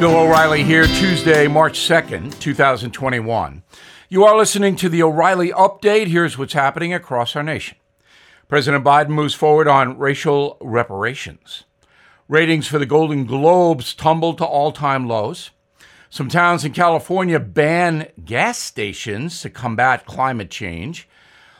Bill O'Reilly here, Tuesday, March 2nd, 2021. You are listening to the O'Reilly Update. Here's what's happening across our nation. President Biden moves forward on racial reparations. Ratings for the Golden Globes tumble to all time lows. Some towns in California ban gas stations to combat climate change.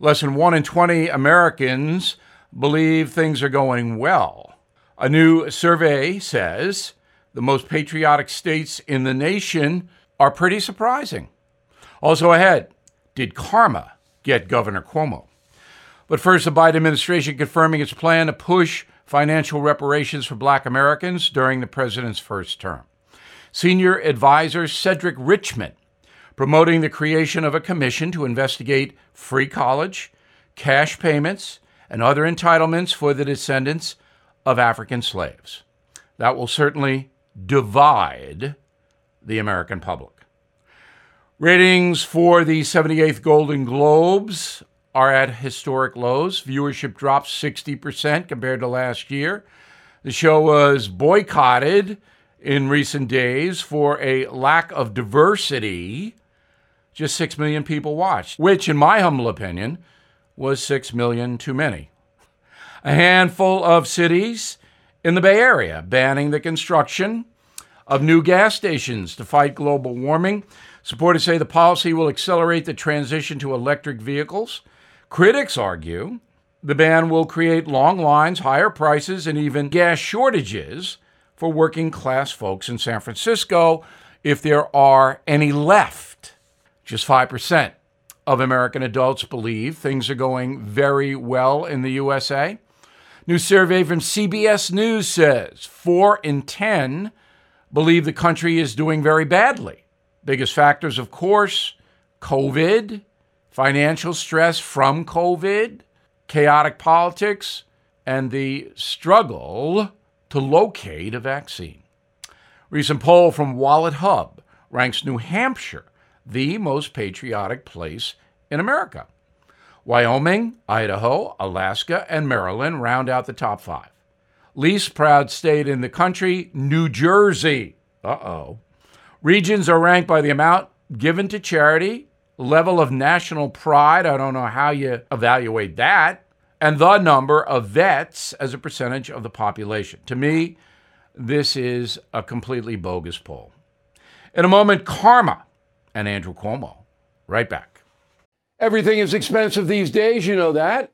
Less than 1 in 20 Americans believe things are going well. A new survey says the most patriotic states in the nation are pretty surprising. Also ahead, did karma get Governor Cuomo? But first, the Biden administration confirming its plan to push financial reparations for black Americans during the president's first term. Senior advisor Cedric Richmond promoting the creation of a commission to investigate free college, cash payments, and other entitlements for the descendants of African slaves. That will certainly divide the American public. Ratings for the 78th Golden Globes are at historic lows. Viewership dropped 60% compared to last year. The show was boycotted in recent days for a lack of diversity. Just 6 million people watched, which, in my humble opinion, was 6 million too many. A handful of cities in the Bay Area banning the construction of new gas stations to fight global warming. Supporters say the policy will accelerate the transition to electric vehicles. Critics argue the ban will create long lines, higher prices, and even gas shortages for working class folks in San Francisco if there are any left. Just 5% of American adults believe things are going very well in the USA. New survey from CBS News says 4 in 10 believe the country is doing very badly. Biggest factors, of course, COVID, financial stress from COVID, chaotic politics, and the struggle to locate a vaccine. Recent poll from Wallet Hub ranks New Hampshire the most patriotic place in America. Wyoming, Idaho, Alaska, and Maryland round out the top five. Least proud state in the country, New Jersey. Uh oh. Regions are ranked by the amount given to charity, level of national pride. I don't know how you evaluate that and the number of vets as a percentage of the population. To me, this is a completely bogus poll. In a moment, karma and Andrew Cuomo. Right back. Everything is expensive these days, you know that.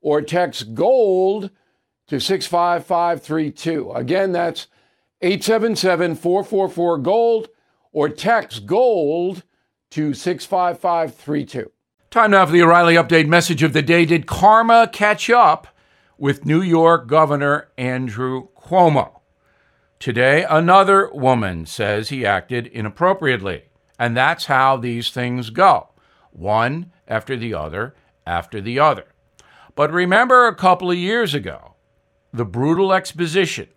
or text GOLD to 65532. Again, that's 877 444 GOLD, or text GOLD to 65532. Time now for the O'Reilly Update message of the day. Did karma catch up with New York Governor Andrew Cuomo? Today, another woman says he acted inappropriately. And that's how these things go one after the other after the other. But remember a couple of years ago, the brutal exposition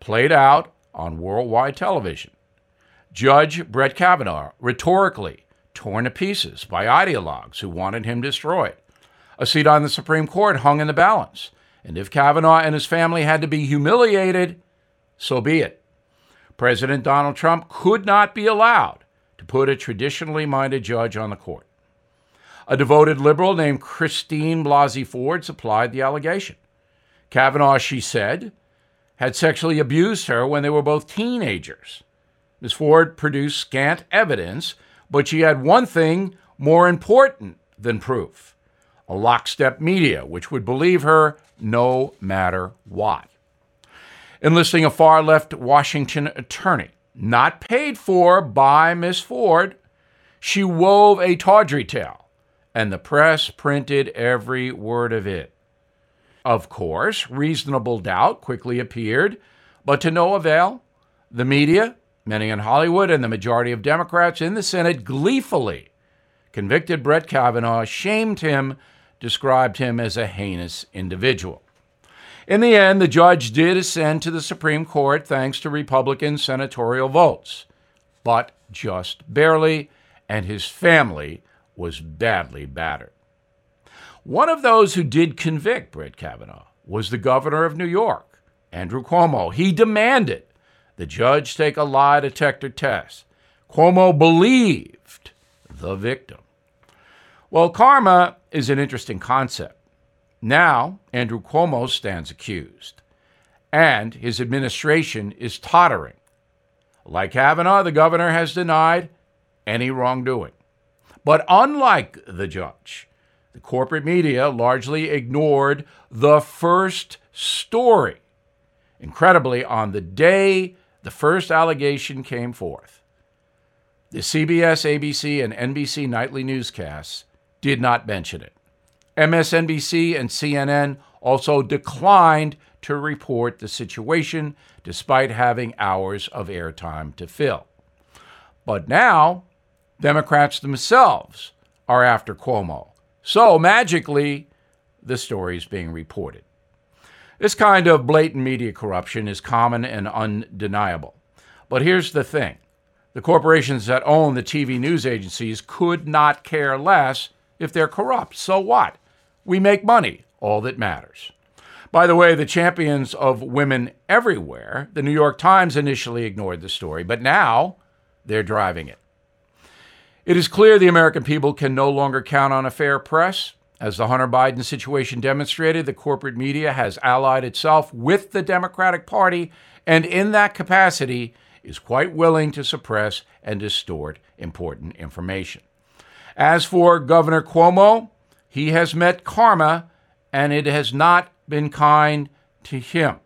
played out on worldwide television. Judge Brett Kavanaugh rhetorically torn to pieces by ideologues who wanted him destroyed. A seat on the Supreme Court hung in the balance, and if Kavanaugh and his family had to be humiliated, so be it. President Donald Trump could not be allowed to put a traditionally minded judge on the court. A devoted liberal named Christine Blasey Ford supplied the allegation. Kavanaugh, she said, had sexually abused her when they were both teenagers. Ms. Ford produced scant evidence, but she had one thing more important than proof a lockstep media, which would believe her no matter what. Enlisting a far left Washington attorney, not paid for by Miss Ford, she wove a tawdry tale, and the press printed every word of it. Of course, reasonable doubt quickly appeared, but to no avail. The media, many in Hollywood, and the majority of Democrats in the Senate gleefully convicted Brett Kavanaugh, shamed him, described him as a heinous individual. In the end, the judge did ascend to the Supreme Court thanks to Republican senatorial votes, but just barely, and his family was badly battered. One of those who did convict Brett Kavanaugh was the governor of New York, Andrew Cuomo. He demanded the judge take a lie detector test. Cuomo believed the victim. Well, karma is an interesting concept. Now, Andrew Cuomo stands accused, and his administration is tottering. Like Kavanaugh, the governor has denied any wrongdoing. But unlike the judge, the corporate media largely ignored the first story. Incredibly, on the day the first allegation came forth, the CBS, ABC, and NBC nightly newscasts did not mention it. MSNBC and CNN also declined to report the situation despite having hours of airtime to fill. But now, Democrats themselves are after Cuomo. So magically, the story is being reported. This kind of blatant media corruption is common and undeniable. But here's the thing the corporations that own the TV news agencies could not care less if they're corrupt. So what? We make money, all that matters. By the way, the champions of women everywhere, the New York Times initially ignored the story, but now they're driving it. It is clear the American people can no longer count on a fair press. As the Hunter Biden situation demonstrated, the corporate media has allied itself with the Democratic Party and, in that capacity, is quite willing to suppress and distort important information. As for Governor Cuomo, he has met karma and it has not been kind to him.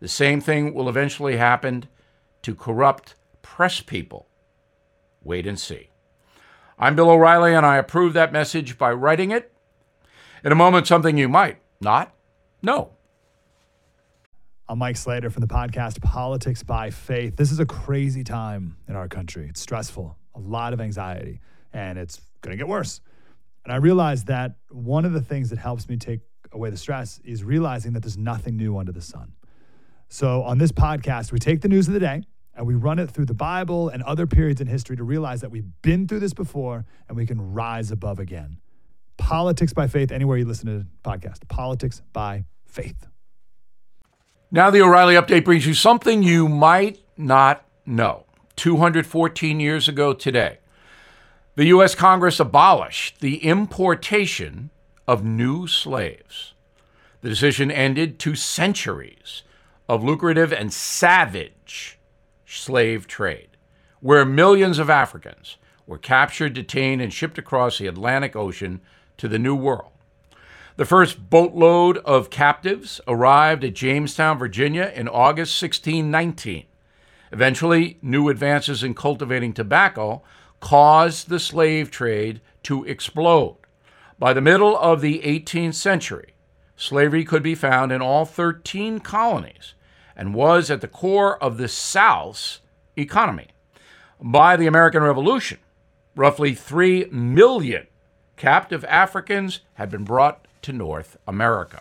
The same thing will eventually happen to corrupt press people. Wait and see. I'm Bill O'Reilly, and I approve that message by writing it. In a moment, something you might not know. I'm Mike Slater from the podcast Politics by Faith. This is a crazy time in our country. It's stressful, a lot of anxiety, and it's going to get worse. And I realized that one of the things that helps me take away the stress is realizing that there's nothing new under the sun. So on this podcast, we take the news of the day and we run it through the Bible and other periods in history to realize that we've been through this before and we can rise above again. Politics by faith, anywhere you listen to the podcast. Politics by faith. Now, the O'Reilly update brings you something you might not know. 214 years ago today, the U.S. Congress abolished the importation of new slaves. The decision ended two centuries of lucrative and savage slave trade, where millions of Africans were captured, detained, and shipped across the Atlantic Ocean to the New World. The first boatload of captives arrived at Jamestown, Virginia in August 1619. Eventually, new advances in cultivating tobacco caused the slave trade to explode. By the middle of the 18th century, slavery could be found in all 13 colonies, and was at the core of the South's economy. By the American Revolution, roughly 3 million captive Africans had been brought to North America.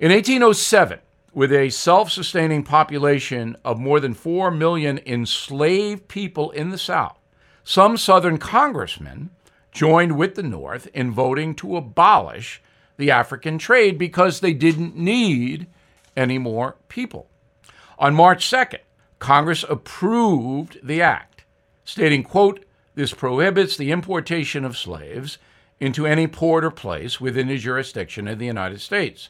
In 1807, with a self sustaining population of more than 4 million enslaved people in the South, some Southern congressmen joined with the North in voting to abolish the African trade because they didn't need any more people. On March 2nd, Congress approved the act, stating, quote, this prohibits the importation of slaves into any port or place within the jurisdiction of the United States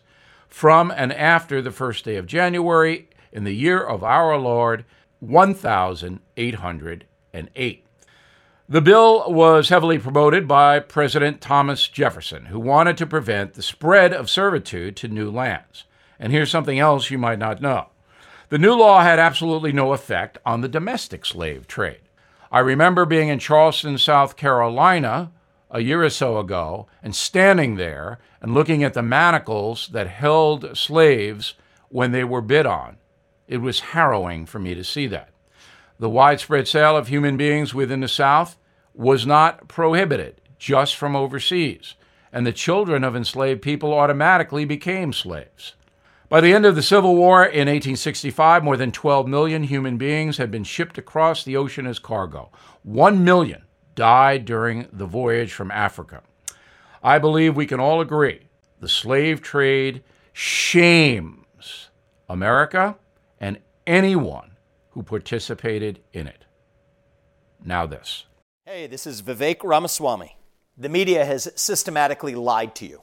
from and after the first day of January in the year of our Lord 1808. The bill was heavily promoted by President Thomas Jefferson, who wanted to prevent the spread of servitude to new lands. And here's something else you might not know the new law had absolutely no effect on the domestic slave trade. I remember being in Charleston, South Carolina, a year or so ago, and standing there and looking at the manacles that held slaves when they were bid on. It was harrowing for me to see that. The widespread sale of human beings within the South was not prohibited just from overseas, and the children of enslaved people automatically became slaves. By the end of the Civil War in 1865, more than 12 million human beings had been shipped across the ocean as cargo. One million died during the voyage from Africa. I believe we can all agree the slave trade shames America and anyone who participated in it. Now, this. Hey, this is Vivek Ramaswamy. The media has systematically lied to you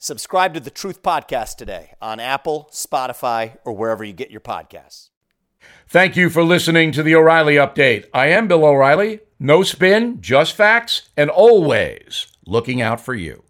Subscribe to the Truth Podcast today on Apple, Spotify, or wherever you get your podcasts. Thank you for listening to the O'Reilly Update. I am Bill O'Reilly. No spin, just facts, and always looking out for you.